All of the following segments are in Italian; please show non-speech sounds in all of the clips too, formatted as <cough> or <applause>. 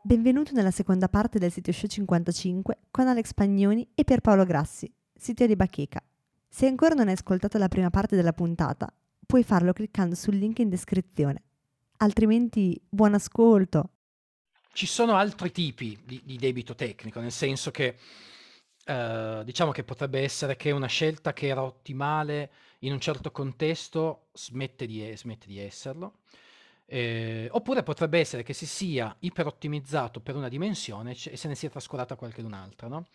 Benvenuto nella seconda parte del sito Show 55 con Alex Pagnoni e Pierpaolo Grassi, sito di Bacheca. Se ancora non hai ascoltato la prima parte della puntata, puoi farlo cliccando sul link in descrizione. Altrimenti, buon ascolto. Ci sono altri tipi di, di debito tecnico, nel senso che eh, diciamo che potrebbe essere che una scelta che era ottimale in un certo contesto smette di, smette di esserlo. Eh, oppure potrebbe essere che si sia iperottimizzato per una dimensione e se ne sia trascurata qualche un'altra, no?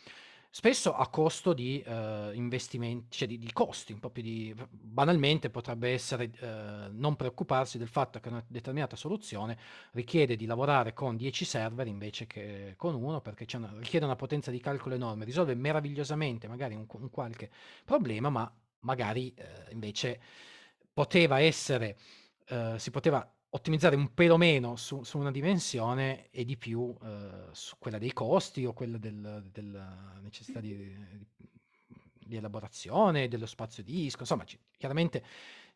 Spesso a costo di eh, investimenti, cioè di, di, costi, un di... Banalmente potrebbe essere eh, non preoccuparsi del fatto che una determinata soluzione richiede di lavorare con 10 server invece che con uno, perché una, richiede una potenza di calcolo enorme, risolve meravigliosamente magari un, un qualche problema, ma magari eh, invece poteva essere, eh, si poteva ottimizzare un pelo meno su, su una dimensione e di più eh, su quella dei costi o quella del, della necessità di, di, elaborazione, dello spazio disco, insomma ci, chiaramente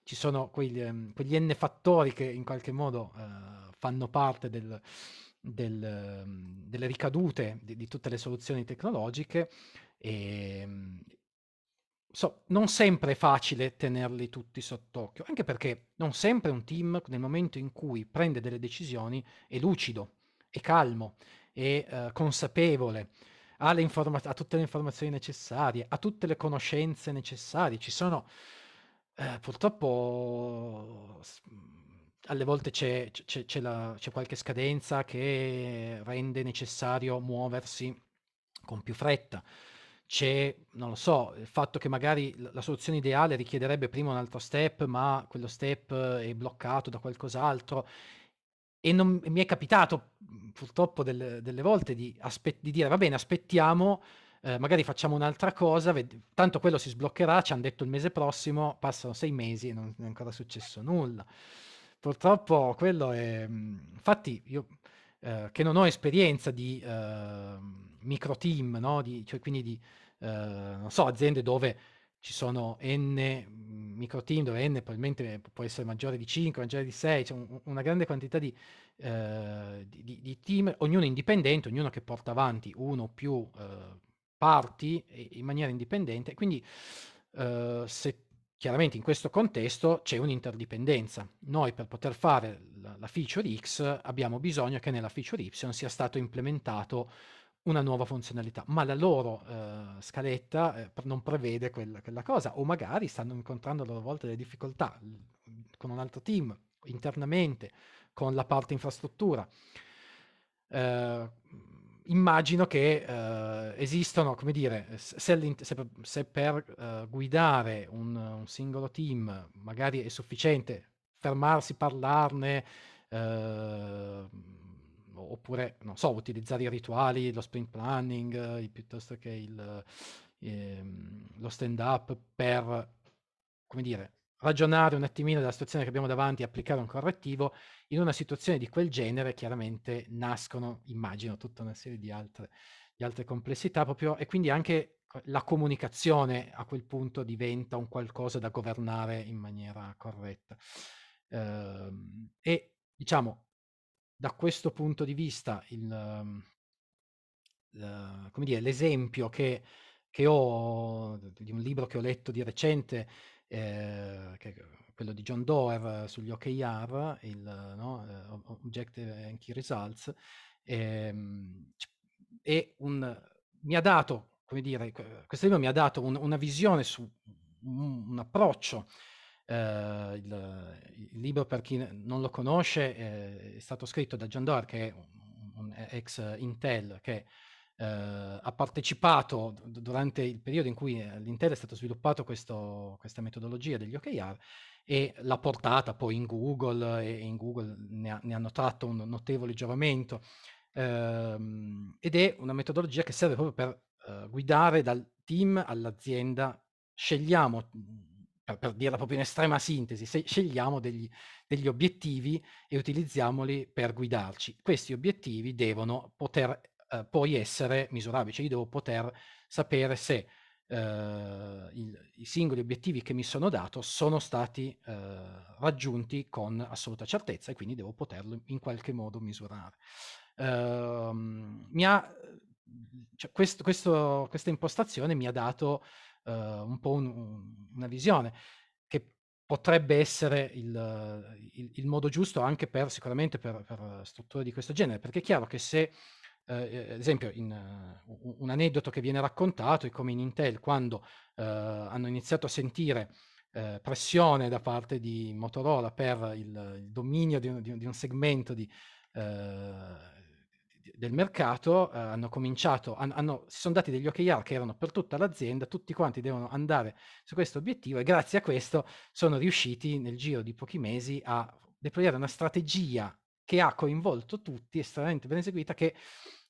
ci sono quegli, ehm, quegli, n fattori che in qualche modo eh, fanno parte del, del, ehm, delle ricadute di, di, tutte le soluzioni tecnologiche e, so, non sempre è facile tenerli tutti sott'occhio, anche perché non sempre un team nel momento in cui prende delle decisioni è lucido, è calmo, è eh, consapevole, ha, informa- ha, tutte le informazioni necessarie, ha tutte le conoscenze necessarie. Ci sono, eh, purtroppo, alle volte c'è, c'è, c'è, la, c'è qualche scadenza che rende necessario muoversi con più fretta c'è, non lo so, il fatto che magari la soluzione ideale richiederebbe prima un altro step, ma quello step è bloccato da qualcos'altro. E non, mi è capitato purtroppo delle, delle volte di, aspe- di, dire va bene, aspettiamo, eh, magari facciamo un'altra cosa, ved- tanto quello si sbloccherà, ci hanno detto il mese prossimo, passano sei mesi e non è ancora successo nulla. Purtroppo quello è... Infatti io eh, che non ho esperienza di eh, micro team, no? di, cioè quindi di eh, so, aziende dove ci sono n mm, micro team, dove n probabilmente può essere maggiore di 5, maggiore di 6, c'è un, una grande quantità di, eh, di, di, team, ognuno indipendente, ognuno che porta avanti uno o più eh, parti in maniera indipendente. Quindi se chiaramente in questo contesto c'è un'interdipendenza. Noi per poter fare la, feature X abbiamo bisogno che nella feature Y sia stato implementato una nuova funzionalità, ma la loro eh, scaletta eh, non prevede quella, quella, cosa, o magari stanno incontrando a loro volta delle difficoltà con un altro team, internamente, con la parte infrastruttura. Eh, immagino che eh, esistono, come dire, se, se, se per eh, guidare un, un, singolo team magari è sufficiente fermarsi, parlarne, eh, oppure, non so, utilizzare i rituali, lo sprint planning, piuttosto che il, ehm, lo stand up per, come dire, ragionare un attimino della situazione che abbiamo davanti e applicare un correttivo, in una situazione di quel genere chiaramente nascono, immagino, tutta una serie di altre, di altre complessità proprio e quindi anche la comunicazione a quel punto diventa un qualcosa da governare in maniera corretta. Ehm, e diciamo, da questo punto di vista il, ehm, l- come dire, l'esempio che, che ho di un libro che ho letto di recente, eh, quello di John Doerr sugli OKR, il no, eh, Objective and Key Results, ehm, e un, mi ha dato, come dire, questo libro mi ha dato un- una visione su un, un approccio eh, il, il, libro, per chi non lo conosce, eh, è stato scritto da John Doerr, che è un ex Intel, che eh, eh, ha partecipato d- durante il periodo in cui all'Intel è stato sviluppato questo, questa metodologia degli OKR e l'ha portata poi in Google e in Google ne, ha, ne hanno tratto un notevole giovamento ehm, ed è una metodologia che serve proprio per eh, guidare dal team all'azienda, scegliamo per, per dirla proprio in estrema sintesi, se scegliamo degli, degli obiettivi e utilizziamoli per guidarci. Questi obiettivi devono poter eh, poi essere misurabili, cioè io devo poter sapere se eh, il, i singoli obiettivi che mi sono dato sono stati eh, raggiunti con assoluta certezza e quindi devo poterlo in qualche modo misurare. Ehm, mi ha, cioè questo, questo, questa impostazione mi ha dato uh, un po' un, una visione che potrebbe essere il, il, il, modo giusto anche per sicuramente per, per, strutture di questo genere, perché è chiaro che se, uh, ad esempio, in, uh, un aneddoto che viene raccontato è come in Intel quando hanno iniziato a sentire pressione da parte di Motorola per il, il dominio di un, di un, segmento di, del mercato eh, hanno cominciato, han, hanno, si sono dati degli OKR che erano per tutta l'azienda, tutti quanti devono andare su questo obiettivo e grazie a questo sono riusciti nel giro di pochi mesi a deployare una strategia che ha coinvolto tutti, estremamente ben eseguita, che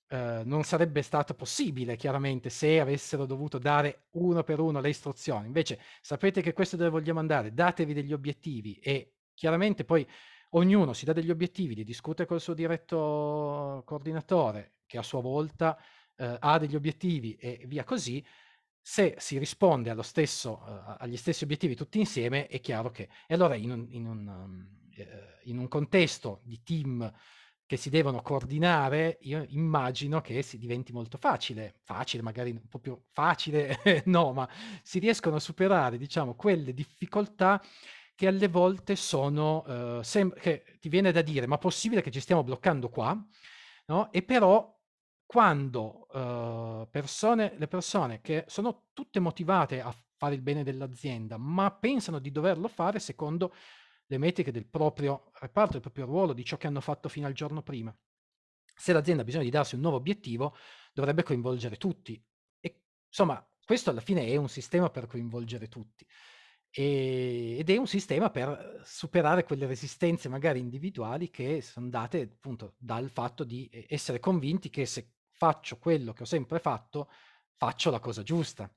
eh, non sarebbe stato possibile chiaramente se avessero dovuto dare uno per uno le istruzioni. Invece sapete che questo è dove vogliamo andare, datevi degli obiettivi e chiaramente poi ognuno si dà degli obiettivi, li discute col suo diretto coordinatore, che a sua volta eh, ha degli obiettivi e via così. Se si risponde stesso, uh, agli stessi obiettivi tutti insieme, è chiaro che... E allora in un, in un, um, eh, in un contesto di team che si devono coordinare, io immagino che si diventi molto facile, facile, magari un po' più facile, <laughs> no, ma si riescono a superare, diciamo, quelle difficoltà che alle volte sono, uh, sem- che ti viene da dire, ma possibile che ci stiamo bloccando qua? No? E però quando uh, persone, le persone che sono tutte motivate a fare il bene dell'azienda, ma pensano di doverlo fare secondo le metriche del proprio reparto, del proprio ruolo, di ciò che hanno fatto fino al giorno prima. Se l'azienda ha bisogno di darsi un nuovo obiettivo, dovrebbe coinvolgere tutti. E insomma, questo alla fine è un sistema per coinvolgere tutti. E, ed è un sistema per superare quelle resistenze magari individuali che sono date appunto dal fatto di essere convinti che se faccio quello che ho sempre fatto, faccio la cosa giusta.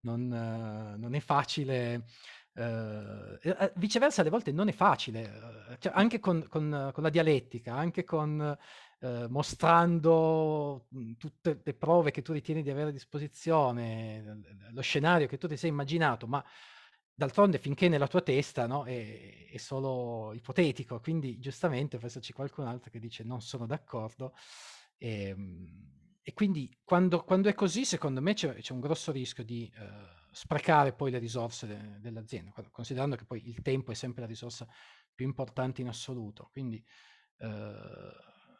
Non, uh, non è facile. Uh, viceversa, alle volte non è facile, cioè, anche con, con, con, la dialettica, anche con uh, mostrando tutte le prove che tu ritieni di avere a disposizione, lo scenario che tu ti sei immaginato, ma D'altronde finché nella tua testa, no, è è solo ipotetico, quindi giustamente può esserci qualcun altro che dice: "Non sono d'accordo". Ehm, e quindi quando quando è così secondo me c'è c'è un grosso rischio di, uhm, sprecare poi le risorse de dell'azienda, considerando che poi il tempo è sempre la risorsa più importante in assoluto. Quindi, uhm,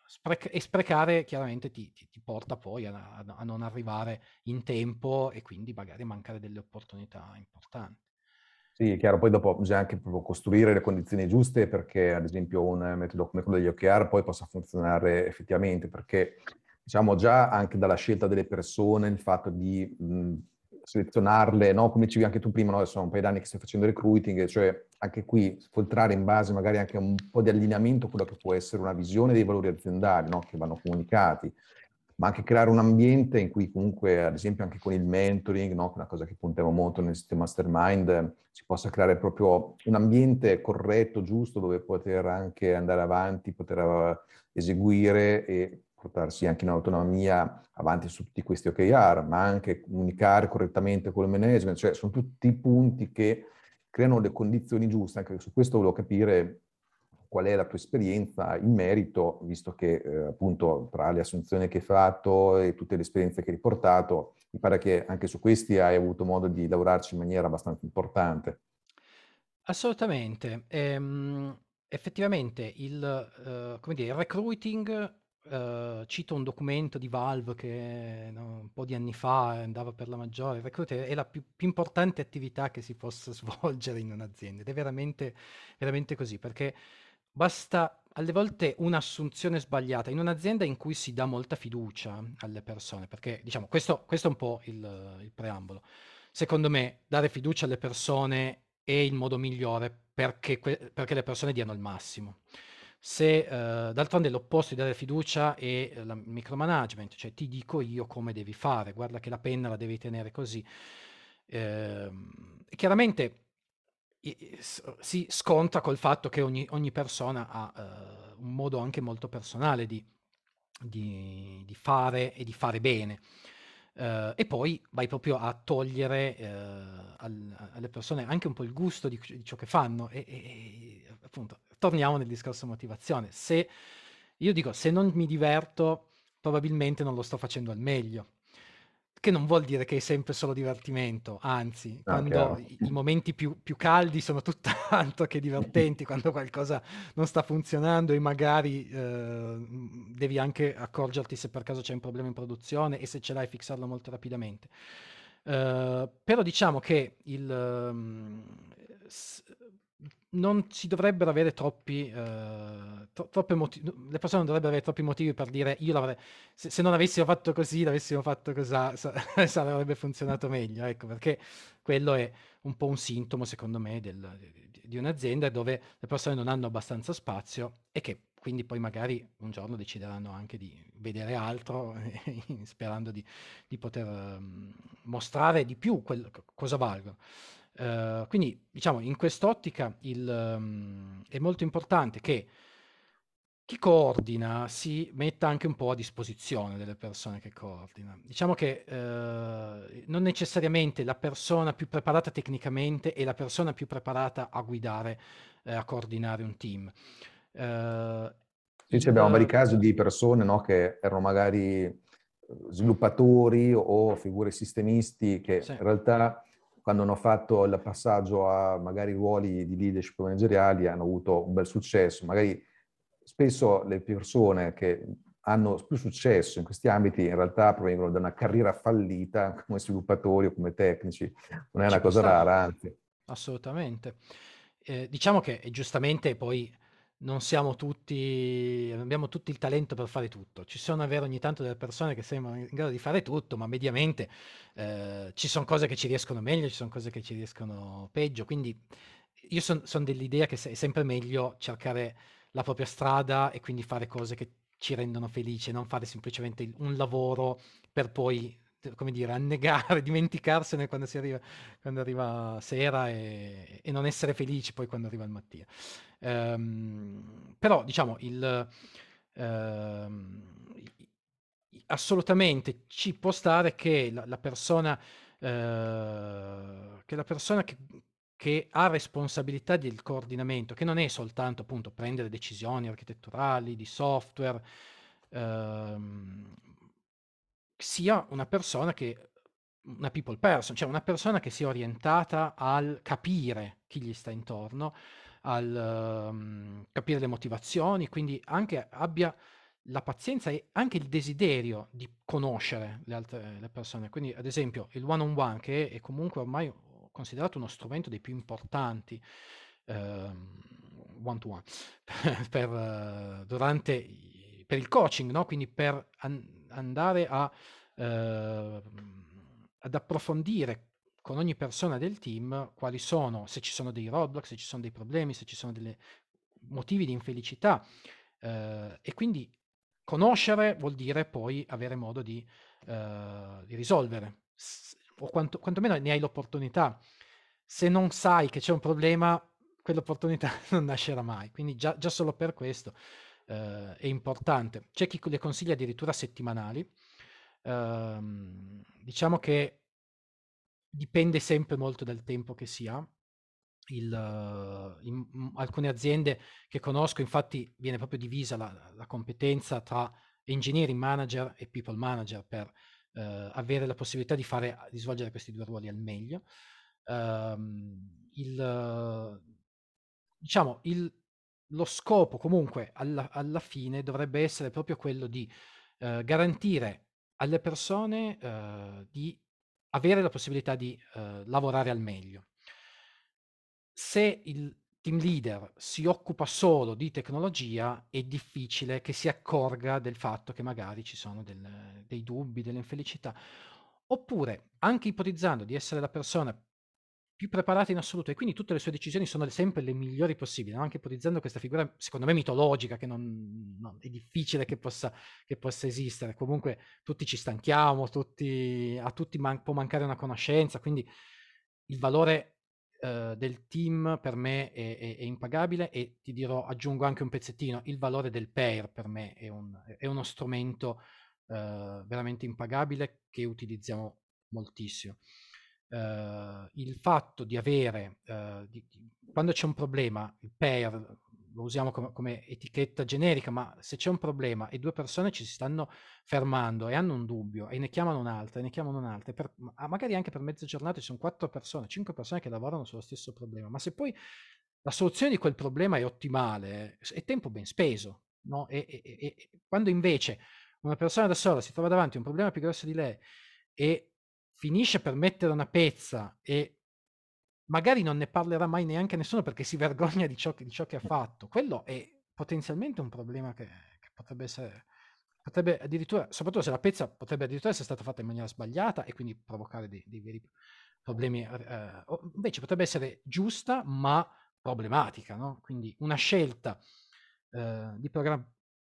sprec e sprecare chiaramente ti ti ti porta poi a a a non arrivare in tempo e quindi magari mancare delle opportunità importanti. Sì, è chiaro, poi dopo bisogna anche proprio costruire le condizioni giuste perché ad esempio un metodo come quello degli OKR poi possa funzionare effettivamente, perché diciamo già anche dalla scelta delle persone, il fatto di mh, selezionarle, no? come dicevi anche tu prima, no? sono un paio d'anni che stai facendo recruiting, cioè anche qui filtrare in base magari anche a un po' di allineamento quello che può essere una visione dei valori aziendali no? che vanno comunicati ma anche creare un ambiente in cui comunque, ad esempio anche con il mentoring, no? una cosa che puntiamo molto nel sistema mastermind, si possa creare proprio un ambiente corretto, giusto, dove poter anche andare avanti, poter eh, eseguire e portarsi anche in autonomia avanti su tutti questi OKR, ma anche comunicare correttamente con il management, cioè sono tutti punti che creano le condizioni giuste, anche su questo volevo capire qual è la tua esperienza in merito, visto che eh, appunto tra le assunzioni che hai fatto e tutte le esperienze che hai riportato, mi pare che anche su questi hai avuto modo di lavorarci in maniera abbastanza importante. Assolutamente. Ehm, effettivamente il, come dire, il recruiting, uh, cito un documento di Valve che no, un po' di anni fa andava per la maggiore, recruiting è la più, più importante attività che si possa <laughs> svolgere in un'azienda ed è veramente, veramente così, perché basta alle volte un'assunzione sbagliata in un'azienda in cui si dà molta fiducia alle persone, perché diciamo questo, questo è un po' il, il preambolo. Secondo me dare fiducia alle persone è il modo migliore perché, perché le persone diano il massimo. Se eh, d'altronde l'opposto di dare fiducia è il micromanagement, cioè ti dico io come devi fare, guarda che la penna la devi tenere così. Eh, chiaramente si scontra col fatto che ogni, ogni persona ha uh, un modo anche molto personale di, di, di, fare e di fare bene. Uh, e poi vai proprio a togliere uh, al, alle persone anche un po' il gusto di, di ciò che fanno e, e, appunto torniamo nel discorso motivazione. Se io dico se non mi diverto probabilmente non lo sto facendo al meglio che non vuol dire che è sempre solo divertimento, anzi, Ah, quando chiaro. i, i momenti più, più caldi sono tutt'altro che divertenti, <laughs> quando qualcosa non sta funzionando e magari eh, devi anche accorgerti se per caso c'è un problema in produzione e se ce l'hai fixarlo molto rapidamente. Eh, però diciamo che il, ehm, non si dovrebbero avere troppi, eh, tro- troppe moti- le persone non dovrebbero avere troppi motivi per dire io l'avrei, se, se non avessimo fatto così, l'avessimo fatto così, sa- <laughs> sarebbe funzionato meglio, ecco, perché quello è un po' un sintomo, secondo me, del- di, di un'azienda dove le persone non hanno abbastanza spazio e che quindi poi magari un giorno decideranno anche di vedere altro, <laughs> sperando di, di poter um, mostrare di più quel, cosa valgono. Uh, quindi, diciamo, in quest'ottica il, um, è molto importante che chi coordina si metta anche un po' a disposizione delle persone che coordina. Diciamo che uh, non necessariamente la persona più preparata tecnicamente è la persona più preparata a guidare, uh, a coordinare un team. sì, abbiamo vari casi di persone no, che erano magari sviluppatori o figure sistemisti che sì. in realtà quando hanno fatto il passaggio a magari ruoli di leadership manageriali hanno avuto un bel successo. Magari spesso le persone che hanno più successo in questi ambiti in realtà provengono da una carriera fallita <laughs> come sviluppatori o come tecnici. Non è una Ci cosa rara, anzi. Assolutamente. Eh, diciamo che giustamente poi non siamo tutti, abbiamo tutti il talento per fare tutto. Ci sono, è ogni tanto delle persone che sembrano in grado di fare tutto, ma mediamente eh, ci sono cose che ci riescono meglio, ci sono cose che ci riescono peggio. Quindi io sono son dell'idea che è sempre meglio cercare la propria strada e quindi fare cose che ci rendono felici, non fare semplicemente un lavoro per poi come dire, annegare, <laughs> dimenticarsene quando, si arriva, quando arriva sera e, e, non essere felici poi quando arriva il mattino. Um, però, diciamo, il, uh, assolutamente ci può stare che la, la persona, uh, che, la persona che, che, ha responsabilità del coordinamento, che non è soltanto appunto prendere decisioni architetturali, di software, uh, sia una persona che una people person, cioè una persona che sia orientata al capire chi gli sta intorno, al um, capire le motivazioni, quindi anche abbia la pazienza e anche il desiderio di conoscere le altre le persone. Quindi, ad esempio, il one-on-one, che è comunque ormai considerato uno strumento dei più importanti, um, one-to-one, <laughs> per, uh, durante, per il coaching, no? quindi per an- andare a, uh, ad approfondire con ogni persona del team quali sono, se ci sono dei roadblock, se ci sono dei problemi, se ci sono dei motivi di infelicità. Eh, e quindi conoscere vuol dire poi avere modo di, eh, di risolvere, o quanto, quantomeno ne hai l'opportunità. Se non sai che c'è un problema, quell'opportunità <laughs> non nascerà mai. Quindi già, già solo per questo eh, è importante. C'è chi le consiglia addirittura settimanali. Ehm, diciamo che dipende sempre molto dal tempo che si ha. Il, in alcune aziende che conosco, infatti, viene proprio divisa la, la competenza tra engineering manager e people manager per eh, avere la possibilità di, fare, di svolgere questi due ruoli al meglio. Um, il, diciamo, il, lo scopo comunque alla, alla, fine dovrebbe essere proprio quello di eh, garantire alle persone eh, di avere la possibilità di eh, lavorare al meglio. Se il team leader si occupa solo di tecnologia, è difficile che si accorga del fatto che magari ci sono del, dei dubbi, delle infelicità. Oppure, anche ipotizzando di essere la persona più preparata in assoluto e quindi tutte le sue decisioni sono sempre le migliori possibili, no? anche ipotizzando questa figura, secondo me, mitologica, che non, non è difficile che possa, che possa, esistere. Comunque tutti ci stanchiamo, tutti, a tutti man- può mancare una conoscenza, quindi il valore Uhm, del team per me è, è, è, impagabile e ti dirò, aggiungo anche un pezzettino, il valore del pair per me è, un, è uno strumento uh, veramente impagabile che utilizziamo moltissimo. Uh, il fatto di avere, uh, di, di, quando c'è un problema, il pair lo usiamo come, come, etichetta generica, ma se c'è un problema e due persone ci si stanno fermando e hanno un dubbio e ne chiamano un'altra e ne chiamano un'altra, per, magari anche per mezza giornata ci sono quattro persone, cinque persone che lavorano sullo stesso problema, ma se poi la soluzione di quel problema è ottimale, è tempo ben speso. No? E, e, e, quando invece una persona da sola si trova davanti a un problema più grosso di lei e finisce per mettere una pezza e magari non ne parlerà mai neanche nessuno perché si <laughs> vergogna di ciò che, di ciò che ha fatto. Quello è potenzialmente un problema che, che, potrebbe essere, potrebbe addirittura, soprattutto se la pezza potrebbe addirittura essere stata fatta in maniera sbagliata e quindi provocare dei, dei veri problemi. Eh, invece potrebbe essere giusta ma problematica, no? Quindi una scelta eh, di, program-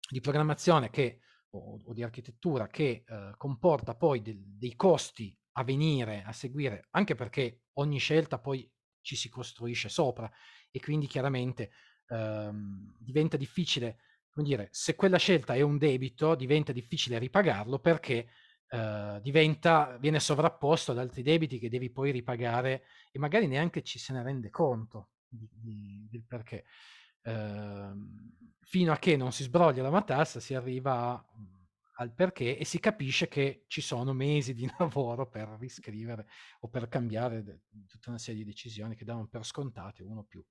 di, programmazione che, o, o, di architettura che eh, comporta poi del, dei costi a venire, a seguire, anche perché ogni scelta poi ci si costruisce sopra e quindi chiaramente ehm, diventa difficile, come dire, se quella scelta è un debito, diventa difficile ripagarlo perché eh, diventa, viene sovrapposto ad altri debiti che devi poi ripagare e magari neanche ci se ne rende conto di, di, del perché. Eh, fino a che non si sbroglia la matassa si arriva a al perché e si capisce che ci sono mesi di <laughs> lavoro per riscrivere o per cambiare de- tutta una serie di decisioni che davano per scontate uno più.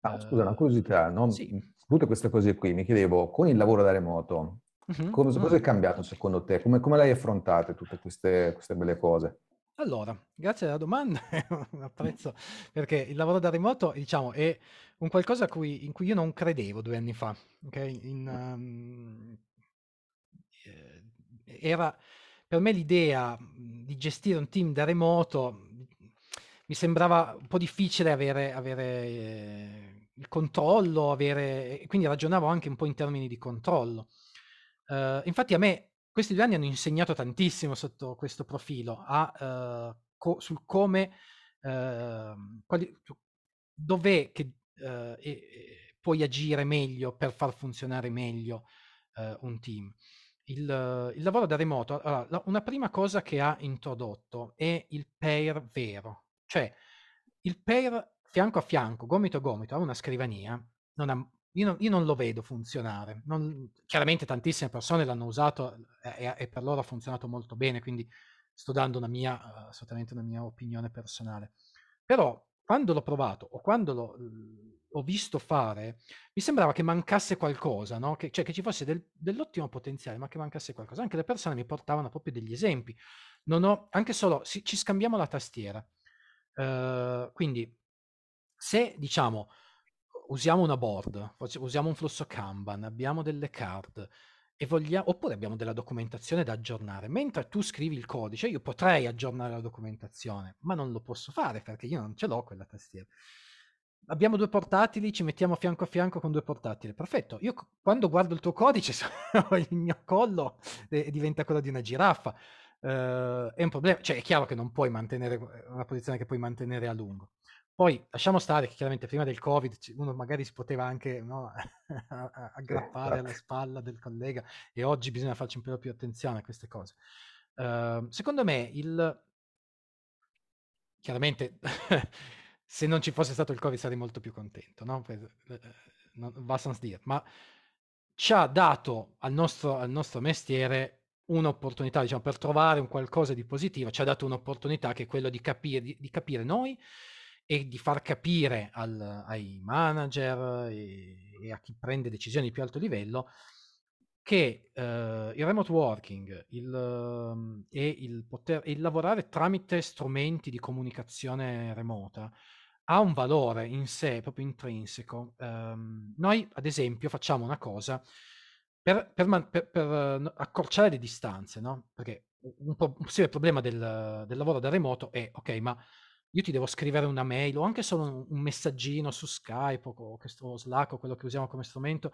Ah, scusa, una curiosità, no? Sì. tutte queste cose qui mi chiedevo, con il lavoro da remoto, uh-huh. cosa, cosa, è cambiato secondo te? Come, come l'hai affrontate tutte queste, queste belle cose? Allora, grazie alla domanda, <laughs> apprezzo perché il lavoro da remoto, diciamo, è un qualcosa cui, in cui io non credevo due anni fa. Okay? In, um, era per me l'idea di gestire un team da remoto mi sembrava un po' difficile avere, avere eh, il controllo, avere, quindi ragionavo anche un po' in termini di controllo. Uh, infatti a me questi due anni hanno insegnato tantissimo sotto questo profilo, a, uh, co- sul come, uh, quali, dov'è che e, e puoi agire meglio per far funzionare meglio un team il, il lavoro da remoto, allora, una prima cosa che ha introdotto è il pair vero, cioè il pair fianco a fianco, gomito a gomito, a una scrivania, non ha, io, non, io, non, lo vedo funzionare. Non, chiaramente tantissime persone l'hanno usato e, e, per loro ha funzionato molto bene, quindi sto dando una mia, assolutamente una mia opinione personale. Però quando l'ho provato o quando l'ho, ho visto fare, mi sembrava che mancasse qualcosa, no? che, cioè che ci fosse del, dell'ottimo potenziale, ma che mancasse qualcosa. Anche le persone mi portavano proprio degli esempi. Non ho, anche solo, si, ci scambiamo la tastiera. Uh, quindi, se diciamo usiamo una board, usiamo un flusso Kanban, abbiamo delle card, vogliamo, oppure abbiamo della documentazione da aggiornare. Mentre tu scrivi il codice, io potrei aggiornare la documentazione, ma non lo posso fare perché io non ce l'ho quella tastiera abbiamo due portatili, ci mettiamo fianco a fianco con due portatili. Perfetto. Io quando guardo il tuo codice, <laughs> il mio collo eh, diventa quello di una giraffa. Uh, è un problema, cioè è chiaro che non puoi mantenere una posizione che puoi mantenere a lungo. Poi lasciamo stare che chiaramente prima del Covid uno magari si poteva anche no, <laughs> aggrappare alla spalla del collega e oggi bisogna farci un po' più attenzione a queste cose. Uh, secondo me il chiaramente <laughs> se non ci fosse stato il Covid sarei molto più contento, no? Per, eh, sans dire, ma ci ha dato al nostro, al nostro mestiere un'opportunità, diciamo, per trovare un qualcosa di positivo, ci ha dato un'opportunità che è quello di capire, di, di capire noi e di far capire al, ai manager e, e, a chi prende decisioni di più alto livello che uh, il remote working il, uh, e il, poter, il lavorare tramite strumenti di comunicazione remota ha un valore in sé, proprio intrinseco. Ehm, noi, ad esempio, facciamo una cosa per, per per- per, eh, accorciare le distanze, no? Perché un, po- un possibile problema del, del lavoro da remoto è, ok, ma io ti devo scrivere una mail o anche solo un, messaggino su Skype o, questo Slack o quello che usiamo come strumento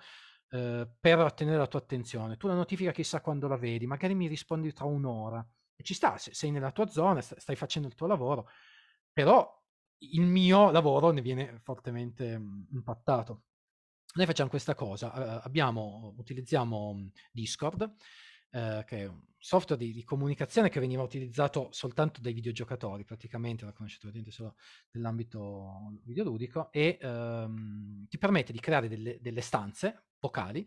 eh, per ottenere la tua attenzione. Tu la notifica chissà quando la vedi, magari mi rispondi tra un'ora. E ci sta, se sei nella tua zona, stai facendo il tuo lavoro, però il mio lavoro ne viene fortemente mh, impattato. Noi facciamo questa cosa, abbiamo, utilizziamo Discord, uh, che è un software di, di, comunicazione che veniva utilizzato soltanto dai videogiocatori, praticamente, la conoscete solo nell'ambito videoludico, e um, ti permette di creare delle, delle stanze vocali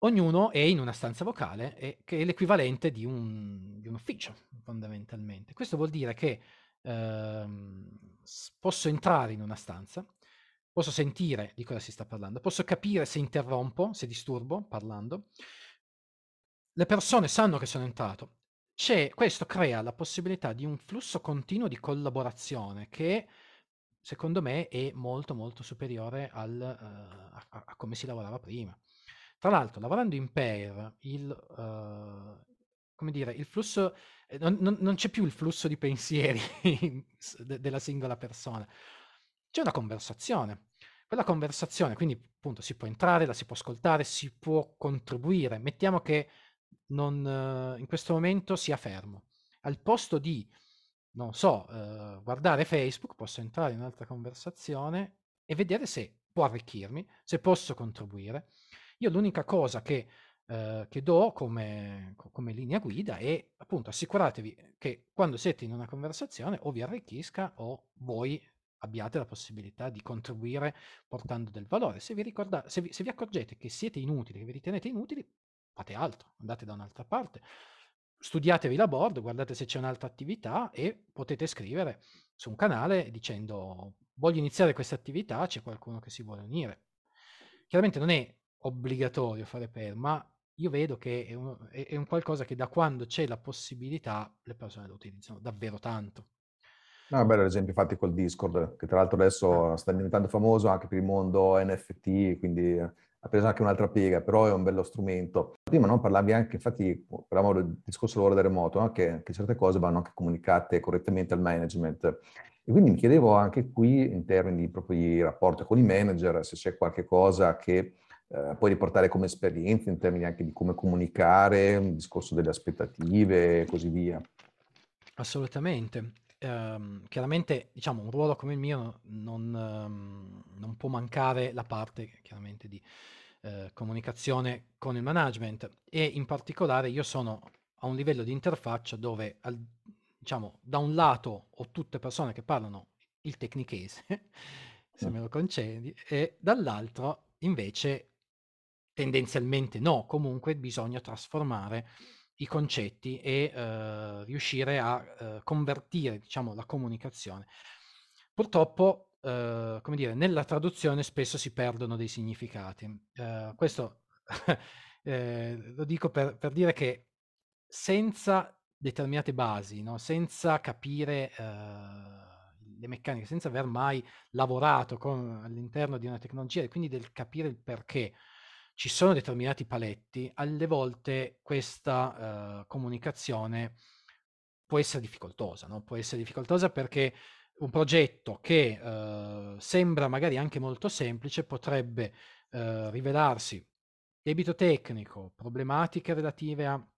ognuno è in una stanza vocale, che è l'equivalente di un, di un, ufficio, fondamentalmente. Questo vuol dire che ehm, posso entrare in una stanza, posso sentire di cosa si sta parlando, posso capire se interrompo, se disturbo parlando. Le persone sanno che sono entrato. C'è, questo crea la possibilità di un flusso continuo di collaborazione che secondo me è molto molto superiore al, uh, a, a, come si lavorava prima. Tra l'altro, lavorando in pair, il, uh, come dire, il flusso, eh, non, non, non, c'è più il flusso di pensieri <laughs> de, della singola persona, c'è una conversazione. Quella conversazione, quindi appunto si può entrare, la si può ascoltare, si può contribuire. Mettiamo che non, uh, in questo momento sia fermo. Al posto di, non so, uh, guardare Facebook, posso entrare in un'altra conversazione e vedere se può arricchirmi, se posso contribuire io l'unica cosa che, eh, che do come, come, linea guida è appunto assicuratevi che quando siete in una conversazione o vi arricchisca o voi abbiate la possibilità di contribuire portando del valore. Se vi, ricorda- se vi, se vi accorgete che siete inutili, che vi ritenete inutili, fate altro, andate da un'altra parte studiatevi la board, guardate se c'è un'altra attività e potete scrivere su un canale dicendo voglio iniziare questa attività, c'è qualcuno che si vuole unire. Chiaramente non è obbligatorio fare per, ma io vedo che è un, è, è un qualcosa che da quando c'è la possibilità le persone lo utilizzano davvero tanto. No, bello l'esempio infatti col Discord, che tra l'altro adesso ah. sta diventando famoso anche per il mondo NFT, quindi ha preso anche un'altra piega, però è un bello strumento. Prima non parlavi anche, infatti parlavamo del discorso lavoro da remoto, no? che, che, certe cose vanno anche comunicate correttamente al management. E quindi mi chiedevo anche qui, in termini proprio di rapporto con i manager, se c'è qualche cosa che eh, puoi riportare come esperienza in termini anche di come comunicare, il discorso delle aspettative e così via. Assolutamente. Eh, chiaramente, diciamo, un ruolo come il mio non, um, non può mancare la parte chiaramente di eh, comunicazione con il management e in particolare io sono a un livello di interfaccia dove, al, diciamo, da un lato ho tutte persone che parlano il tecnichese, <laughs> se me lo concedi, e dall'altro invece tendenzialmente no, comunque bisogna trasformare i concetti e uh, riuscire a uh, convertire, diciamo, la comunicazione. Purtroppo, uh, come dire, nella traduzione spesso si perdono dei significati. questo <laughs> lo dico per, per, dire che senza determinate basi, no? senza capire le meccaniche, senza aver mai lavorato con, all'interno di una tecnologia e quindi del capire il perché, ci sono determinati paletti, alle volte questa uh, comunicazione può essere difficoltosa, no? può essere difficoltosa perché un progetto che uh, sembra magari anche molto semplice potrebbe uh, rivelarsi debito tecnico, problematiche relative a,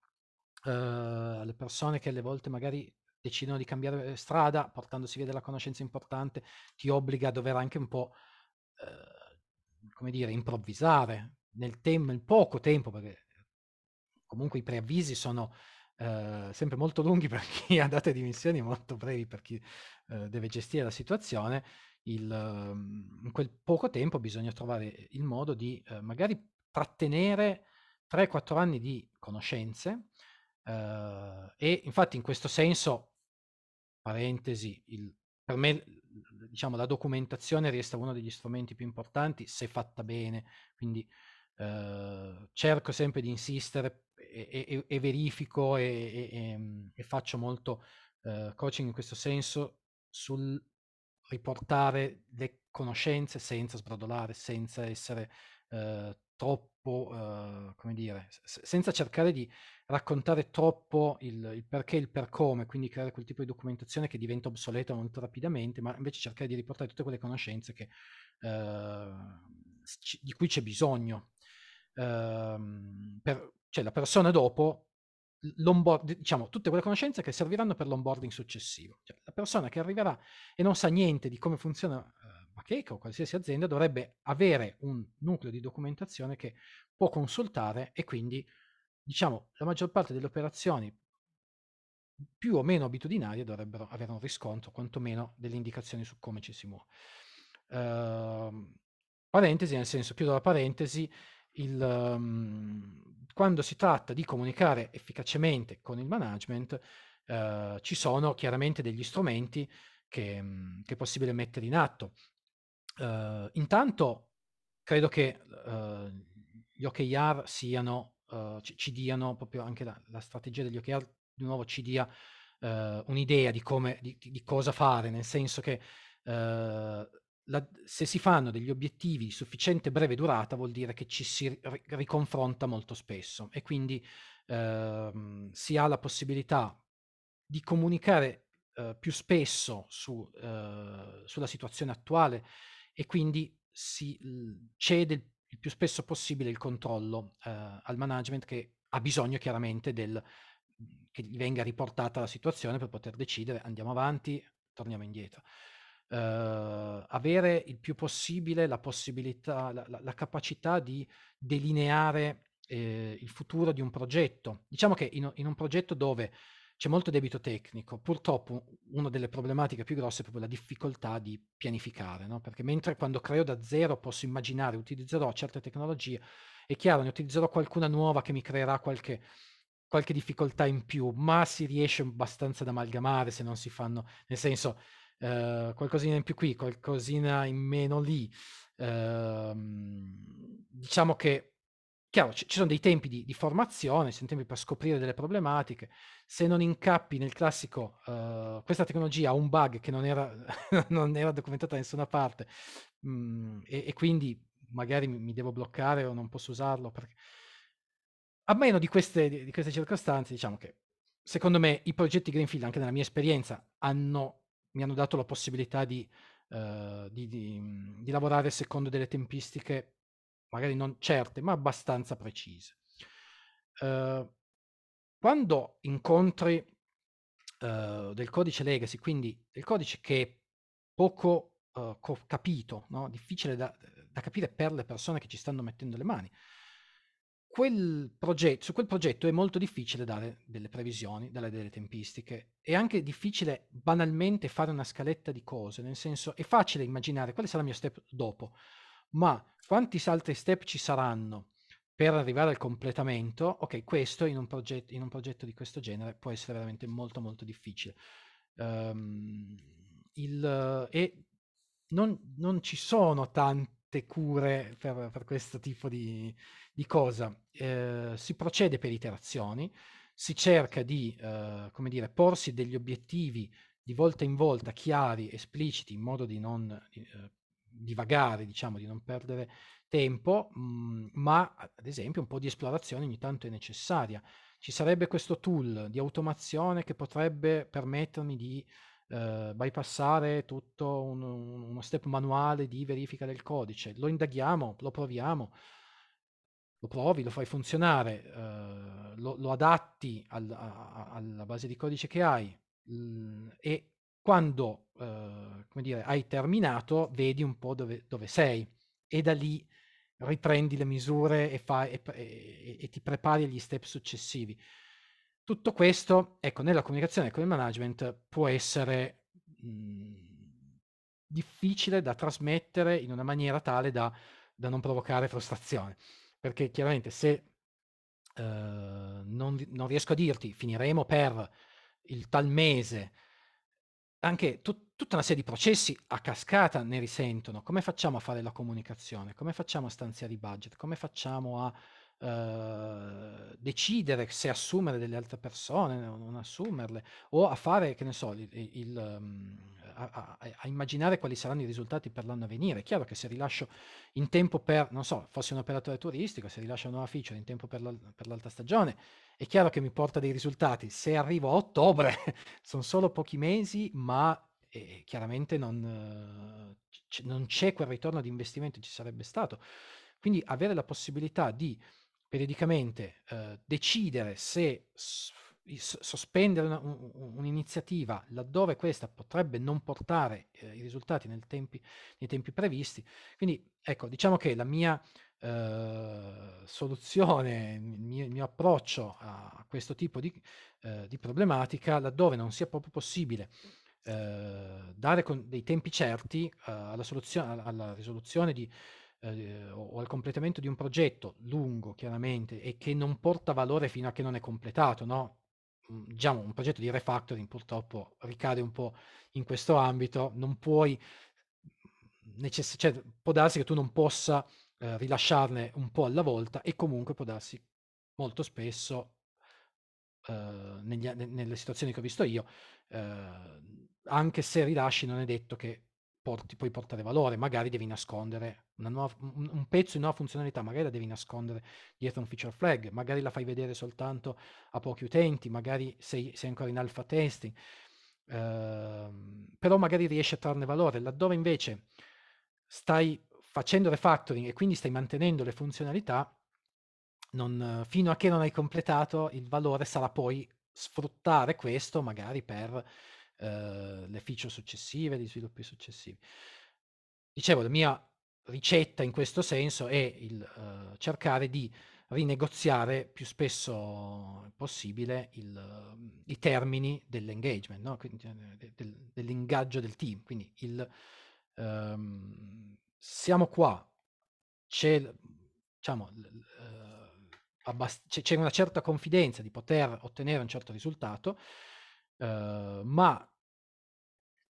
alle persone che alle volte magari decidono di cambiare strada portandosi via della conoscenza importante, ti obbliga a dover anche un po', come dire, improvvisare, nel, tem- poco tempo, perché comunque i preavvisi sono eh, sempre molto lunghi <laughs> per chi ha date di missioni e molto brevi per chi eh, deve gestire la situazione, il, ehm, in quel poco tempo bisogna trovare il modo di eh, magari trattenere 3-4 anni di conoscenze eh, e infatti in questo senso, parentesi, il, per me diciamo, la documentazione resta uno degli strumenti più importanti se fatta bene, quindi cerco sempre di insistere e, e, e verifico e, e, faccio molto uh, coaching in questo senso sul riportare le conoscenze senza sbrodolare, senza essere eh, troppo, eh, come dire, s- senza cercare di raccontare troppo il, il perché e il per come, quindi creare quel tipo di documentazione che diventa obsoleta molto rapidamente, ma invece cercare di riportare tutte quelle conoscenze che, eh, di cui c'è bisogno. Uh, per, cioè la persona dopo diciamo, tutte quelle conoscenze che serviranno per l'onboarding successivo. Cioè, la persona che arriverà e non sa niente di come funziona uh, Bacheca o qualsiasi azienda dovrebbe avere un nucleo di documentazione che può consultare e quindi, diciamo, la maggior parte delle operazioni più o meno abitudinarie dovrebbero avere un riscontro, quantomeno delle indicazioni su come ci si muove. Uh, parentesi, nel senso, chiudo la parentesi, il, um, quando si tratta di comunicare efficacemente con il management, uh, ci sono chiaramente degli strumenti che, um, che è possibile mettere in atto. Uh, intanto credo che gli OKR siano, ci, ci, diano proprio anche la, la, strategia degli OKR di nuovo ci dia un'idea di, come, di, di, cosa fare, nel senso che la, se si fanno degli obiettivi di sufficiente breve durata vuol dire che ci si ri- riconfronta molto spesso. E quindi ehm, si ha la possibilità di comunicare eh, più spesso su, eh, sulla situazione attuale e quindi si cede il, il, più spesso possibile il controllo eh, al management che ha bisogno chiaramente del, che gli venga riportata la situazione per poter decidere andiamo avanti, torniamo indietro eh, avere il più possibile la possibilità, la, la, la capacità di delineare eh, il futuro di un progetto. Diciamo che in, in, un progetto dove c'è molto debito tecnico, purtroppo una delle problematiche più grosse è proprio la difficoltà di pianificare, no? perché mentre quando creo da zero posso immaginare, utilizzerò certe tecnologie, è chiaro, ne utilizzerò qualcuna nuova che mi creerà qualche, qualche difficoltà in più, ma si riesce abbastanza ad amalgamare se non si fanno, nel senso, Ehm, qualcosina in più qui, qualcosina in meno lì. Uh, diciamo che, chiaro, ci, ci sono dei tempi di, di, formazione, ci sono tempi per scoprire delle problematiche. Se non incappi nel classico, uh, questa tecnologia ha un bug che non era, <laughs> non era documentata da nessuna parte mh, mm, e, e, quindi magari mi, mi, devo bloccare o non posso usarlo. Perché... A meno di queste, di queste circostanze, diciamo che secondo me i progetti Greenfield, anche nella mia esperienza, hanno mi hanno dato la possibilità di, uh, di, di, mhmm, di, lavorare secondo delle tempistiche magari non certe, ma abbastanza precise. Uh, quando incontri uh, del codice legacy, quindi del codice che è poco co- capito, no? difficile da, da capire per le persone che ci stanno mettendo le mani, quel progetto, su quel progetto è molto difficile dare delle previsioni, dare delle tempistiche. È anche difficile banalmente fare una scaletta di cose, nel senso è facile immaginare quale sarà il mio step dopo, ma quanti altri step ci saranno per arrivare al completamento? Ok, questo in un, progetto, in un progetto di questo genere può essere veramente molto molto difficile. Um, il, e non, non ci sono tanti cure per, per questo tipo di, di cosa. Eh, si procede per iterazioni, si cerca di, eh, come dire, porsi degli obiettivi di volta in volta chiari, espliciti, in modo di non eh, divagare, diciamo, di non perdere tempo, mh, mm, ma ad esempio un po' di esplorazione ogni tanto è necessaria. Ci sarebbe questo tool di automazione che potrebbe permettermi di eh, bypassare tutto un, uno step manuale di verifica del codice. Lo indaghiamo, lo proviamo, lo provi, lo fai funzionare, eh, lo, lo, adatti al, a, alla base di codice che hai mh, e quando eh, dire, hai terminato vedi un po' dove, dove, sei e da lì riprendi le misure e, fai, e, e, e ti prepari agli step successivi. Tutto questo, ecco, nella comunicazione con il management può essere mh, mhmm, difficile da trasmettere in una maniera tale da, da non provocare frustrazione. Perché chiaramente se uh, non, non, riesco a dirti finiremo per il tal mese, anche tu, tutta una serie di processi a cascata ne risentono. Come facciamo a fare la comunicazione? Come facciamo a stanziare i budget? Come facciamo a eh, decidere se assumere delle altre persone o non assumerle, o a fare, che ne so, il, il, um, a, a, a, immaginare quali saranno i risultati per l'anno a venire. È chiaro che se rilascio in tempo per, non so, fossi un operatore turistico, se rilascio una nuova feature in tempo per, la, l'alta stagione, è chiaro che mi porta dei risultati. Se arrivo a ottobre, <laughs> sono solo pochi mesi, ma eh, chiaramente non, non c'è quel ritorno di investimento che ci sarebbe stato. Quindi avere la possibilità di periodicamente eh, decidere se sospendere una, un, un'iniziativa laddove questa potrebbe non portare eh, i risultati tempi, nei tempi previsti. Quindi ecco, diciamo che la mia eh, soluzione, il mio, il mio, approccio a questo tipo di, eh, di, problematica, laddove non sia proprio possibile eh, dare dei tempi certi eh, alla, alla risoluzione di eh, o al completamento di un progetto lungo, chiaramente, e che non porta valore fino a che non è completato, no? Mm, diciamo, un progetto di refactoring purtroppo ricade un po' in questo ambito, non puoi, necess- cioè, può darsi che tu non possa eh, rilasciarne un po' alla volta e comunque può darsi molto spesso eh, negli, nelle situazioni che ho visto io, eh, anche se rilasci non è detto che porti, puoi portare valore, magari devi nascondere nuova, un, un, pezzo di nuova funzionalità, magari la devi nascondere dietro un feature flag, magari la fai vedere soltanto a pochi utenti, magari sei, sei ancora in alfa testing, eh, però magari riesci a trarne valore, laddove invece stai facendo refactoring e quindi stai mantenendo le funzionalità, non, fino a che non hai completato il valore sarà poi sfruttare questo magari per eh, le feature successive, gli sviluppi successivi. Dicevo, la mia ricetta in questo senso è il uh, cercare di rinegoziare più spesso possibile il, i termini dell'engagement, no? Eh, del, dell'ingaggio del team. Quindi il, um, siamo qua, c'è, diciamo, uh, abbast- c'è, una certa confidenza di poter ottenere un certo risultato, uh, ma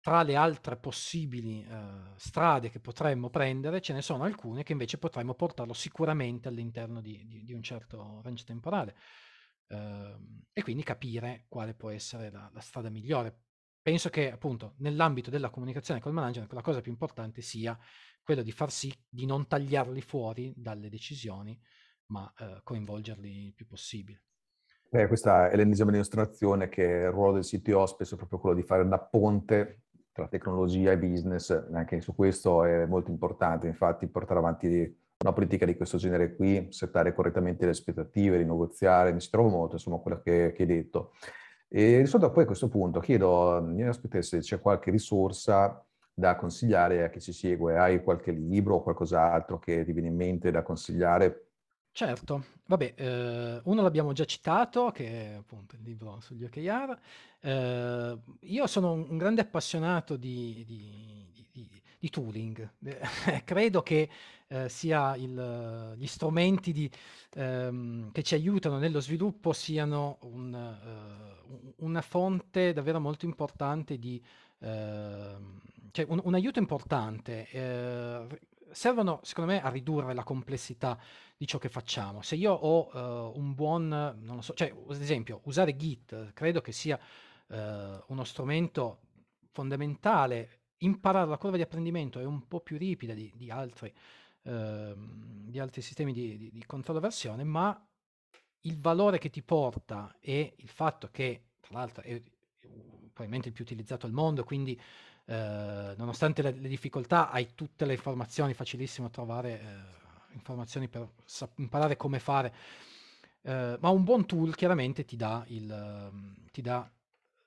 tra le altre possibili uh, strade che potremmo prendere, ce ne sono alcune che invece potremmo portarlo sicuramente all'interno di, di, di un certo range temporale uh, e quindi capire quale può essere la, la, strada migliore. Penso che appunto nell'ambito della comunicazione col management la cosa più importante sia quella di far sì di non tagliarli fuori dalle decisioni, ma uh, coinvolgerli il più possibile. Beh, questa è l'ennesima dimostrazione che il ruolo del CTO spesso è proprio quello di fare da ponte tra tecnologia e business, anche su questo è molto importante, infatti portare avanti una politica di questo genere qui, settare correttamente le aspettative, rinegoziare, mi si trova molto, insomma, quello che, che hai detto. E rispetto poi a questo punto chiedo, mi aspetto se c'è qualche risorsa da consigliare a chi ci segue, hai qualche libro o qualcos'altro che ti viene in mente da consigliare Certo, vabbè, eh, uno l'abbiamo già citato, che è appunto il libro sugli OKR. Eh, io sono un, grande appassionato di, di, di, di tooling, <laughs> credo che eh, sia il, gli strumenti di, ehm, che ci aiutano nello sviluppo siano un, uh, una fonte davvero molto importante di, ehm, cioè un, un aiuto importante. Eh, servono, secondo me, a ridurre la complessità di ciò che facciamo. Se io ho uh, un buon, non lo so, cioè, ad esempio, usare Git credo che sia uh, uno strumento fondamentale. Imparare la curva di apprendimento è un po' più ripida di, di, altri, uh, di altri, sistemi di, di, di controllo versione, ma il valore che ti porta e il fatto che, tra l'altro, è probabilmente il più utilizzato al mondo, quindi eh, nonostante le, le, difficoltà hai tutte le informazioni, facilissimo trovare eh, informazioni per imparare come fare, eh, ma un buon tool chiaramente ti dà il, ti, dà,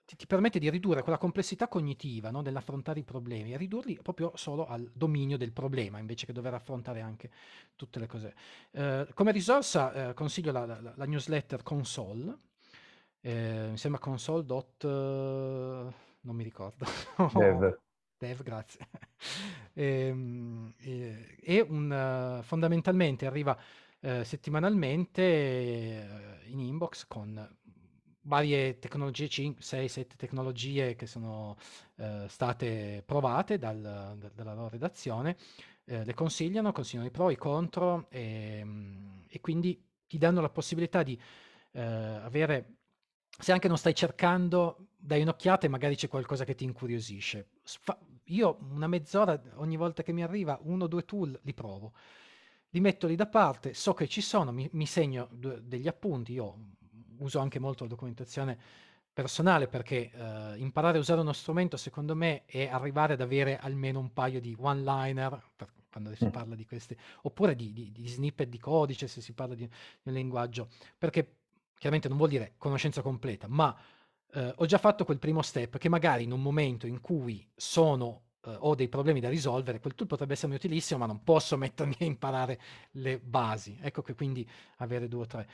ti, permette di ridurre quella complessità cognitiva no, dell'affrontare i problemi e ridurli proprio solo al dominio del problema invece che dover affrontare anche tutte le cose. Eh, come risorsa eh, consiglio la, la, la, newsletter Console, eh, mi sembra console. Non mi ricordo. <laughs> Dev. Dev, grazie. <laughs> Ehm, e, e un, uh, fondamentalmente arriva uh, settimanalmente uh, in inbox con varie tecnologie, 5, 6, 7 tecnologie che sono state provate dal, da, dalla loro redazione, le consigliano, consigliano i pro, i contro e, ehm, e quindi ti danno la possibilità di eh, avere, se anche non stai cercando, dai un'occhiata e magari c'è qualcosa che ti incuriosisce. Sfa- io una mezz'ora ogni volta che mi arriva, uno o due tool li provo, li metto lì da parte, so che ci sono, mi, mi segno d- degli appunti, io uso anche molto la documentazione personale perché eh, imparare a usare uno strumento secondo me è arrivare ad avere almeno un paio di one-liner quando si mm. parla di queste, oppure di, di, di, snippet di codice se si parla di, di, un linguaggio, perché chiaramente non vuol dire conoscenza completa, ma eh, ho già fatto quel primo step che magari in un momento in cui sono eh, ho dei problemi da risolvere, quel tool potrebbe essermi utilissimo, ma non posso <laughs> mettermi a imparare le basi. Ecco che quindi avere due o tre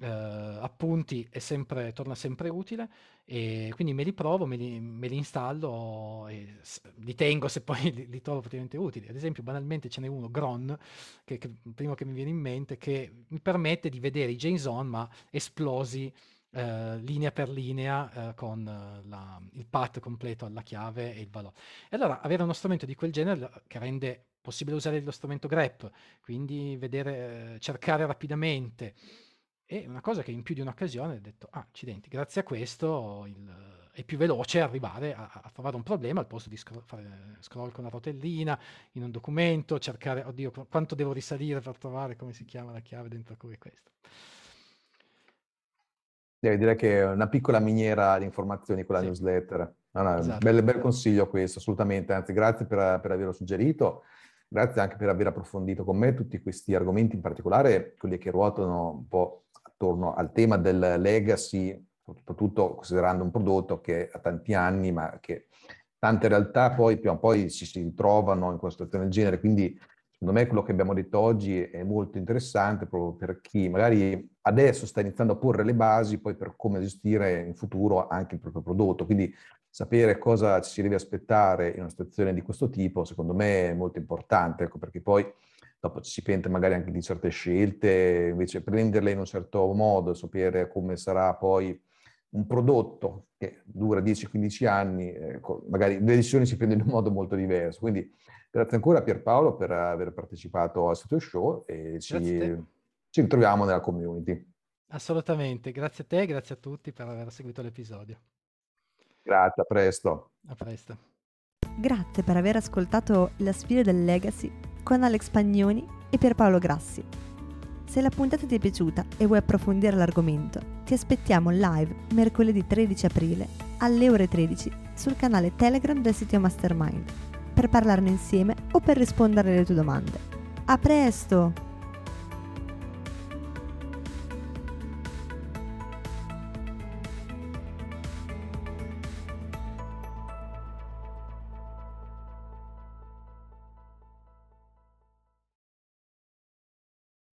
eh, appunti sempre, torna sempre utile e quindi me li provo, me li, me li installo e li tengo se poi <laughs> li, li, trovo praticamente utili. Ad esempio, banalmente ce n'è uno, Gron, che, che primo che mi viene in mente, che mi permette di vedere i JSON ma esplosi eh, linea per linea eh, con eh, la, il path completo alla chiave e il valore. E allora avere uno strumento di quel genere che rende possibile usare lo strumento grep, quindi vedere, cercare rapidamente. E una cosa che in più di un'occasione ho detto, ah, accidenti, grazie a questo il, è più veloce arrivare a, a, trovare un problema al posto di scroll, fare scroll con la rotellina in un documento, cercare, oddio, quanto devo risalire per trovare come si chiama la chiave dentro cui è questo. Devi dire che è una piccola miniera di informazioni quella sì. newsletter. No, no, esatto. bel, bel, consiglio questo, assolutamente. Anzi, grazie per, per averlo suggerito. Grazie anche per aver approfondito con me tutti questi argomenti, in particolare quelli che ruotano un po' attorno al tema del legacy, soprattutto considerando un prodotto che ha tanti anni, ma che tante realtà poi prima o poi si, si ritrovano in una situazione del genere. Quindi secondo me quello che abbiamo detto oggi è molto interessante proprio per chi magari adesso sta iniziando a porre le basi poi per come gestire in futuro anche il proprio prodotto. Quindi sapere cosa ci si deve aspettare in una situazione di questo tipo, secondo me è molto importante, ecco, perché poi dopo ci si pente magari anche di certe scelte, invece prenderle in un certo modo, sapere come sarà poi un prodotto che dura 10-15 anni, eh, magari le decisioni si prendono in un modo molto diverso. Quindi Grazie ancora Pierpaolo per aver partecipato al sito show e ci, ci ritroviamo nella community. Assolutamente, grazie a te e grazie a tutti per aver seguito l'episodio. Grazie, a presto. A presto. Grazie per aver ascoltato la sfida del Legacy con Alex Pagnoni e Pierpaolo Grassi. Se la puntata ti è piaciuta e vuoi approfondire l'argomento, ti aspettiamo live mercoledì 13 aprile alle ore 13 sul canale Telegram del sito Mastermind per parlarne insieme o per rispondere alle tue domande. A presto!